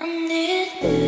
I need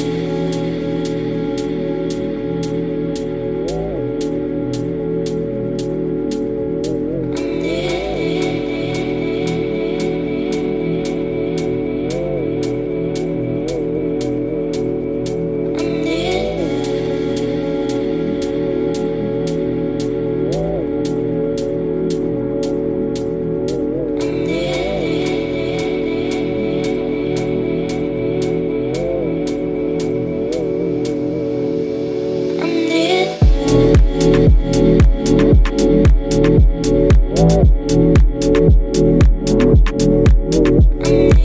Yeah.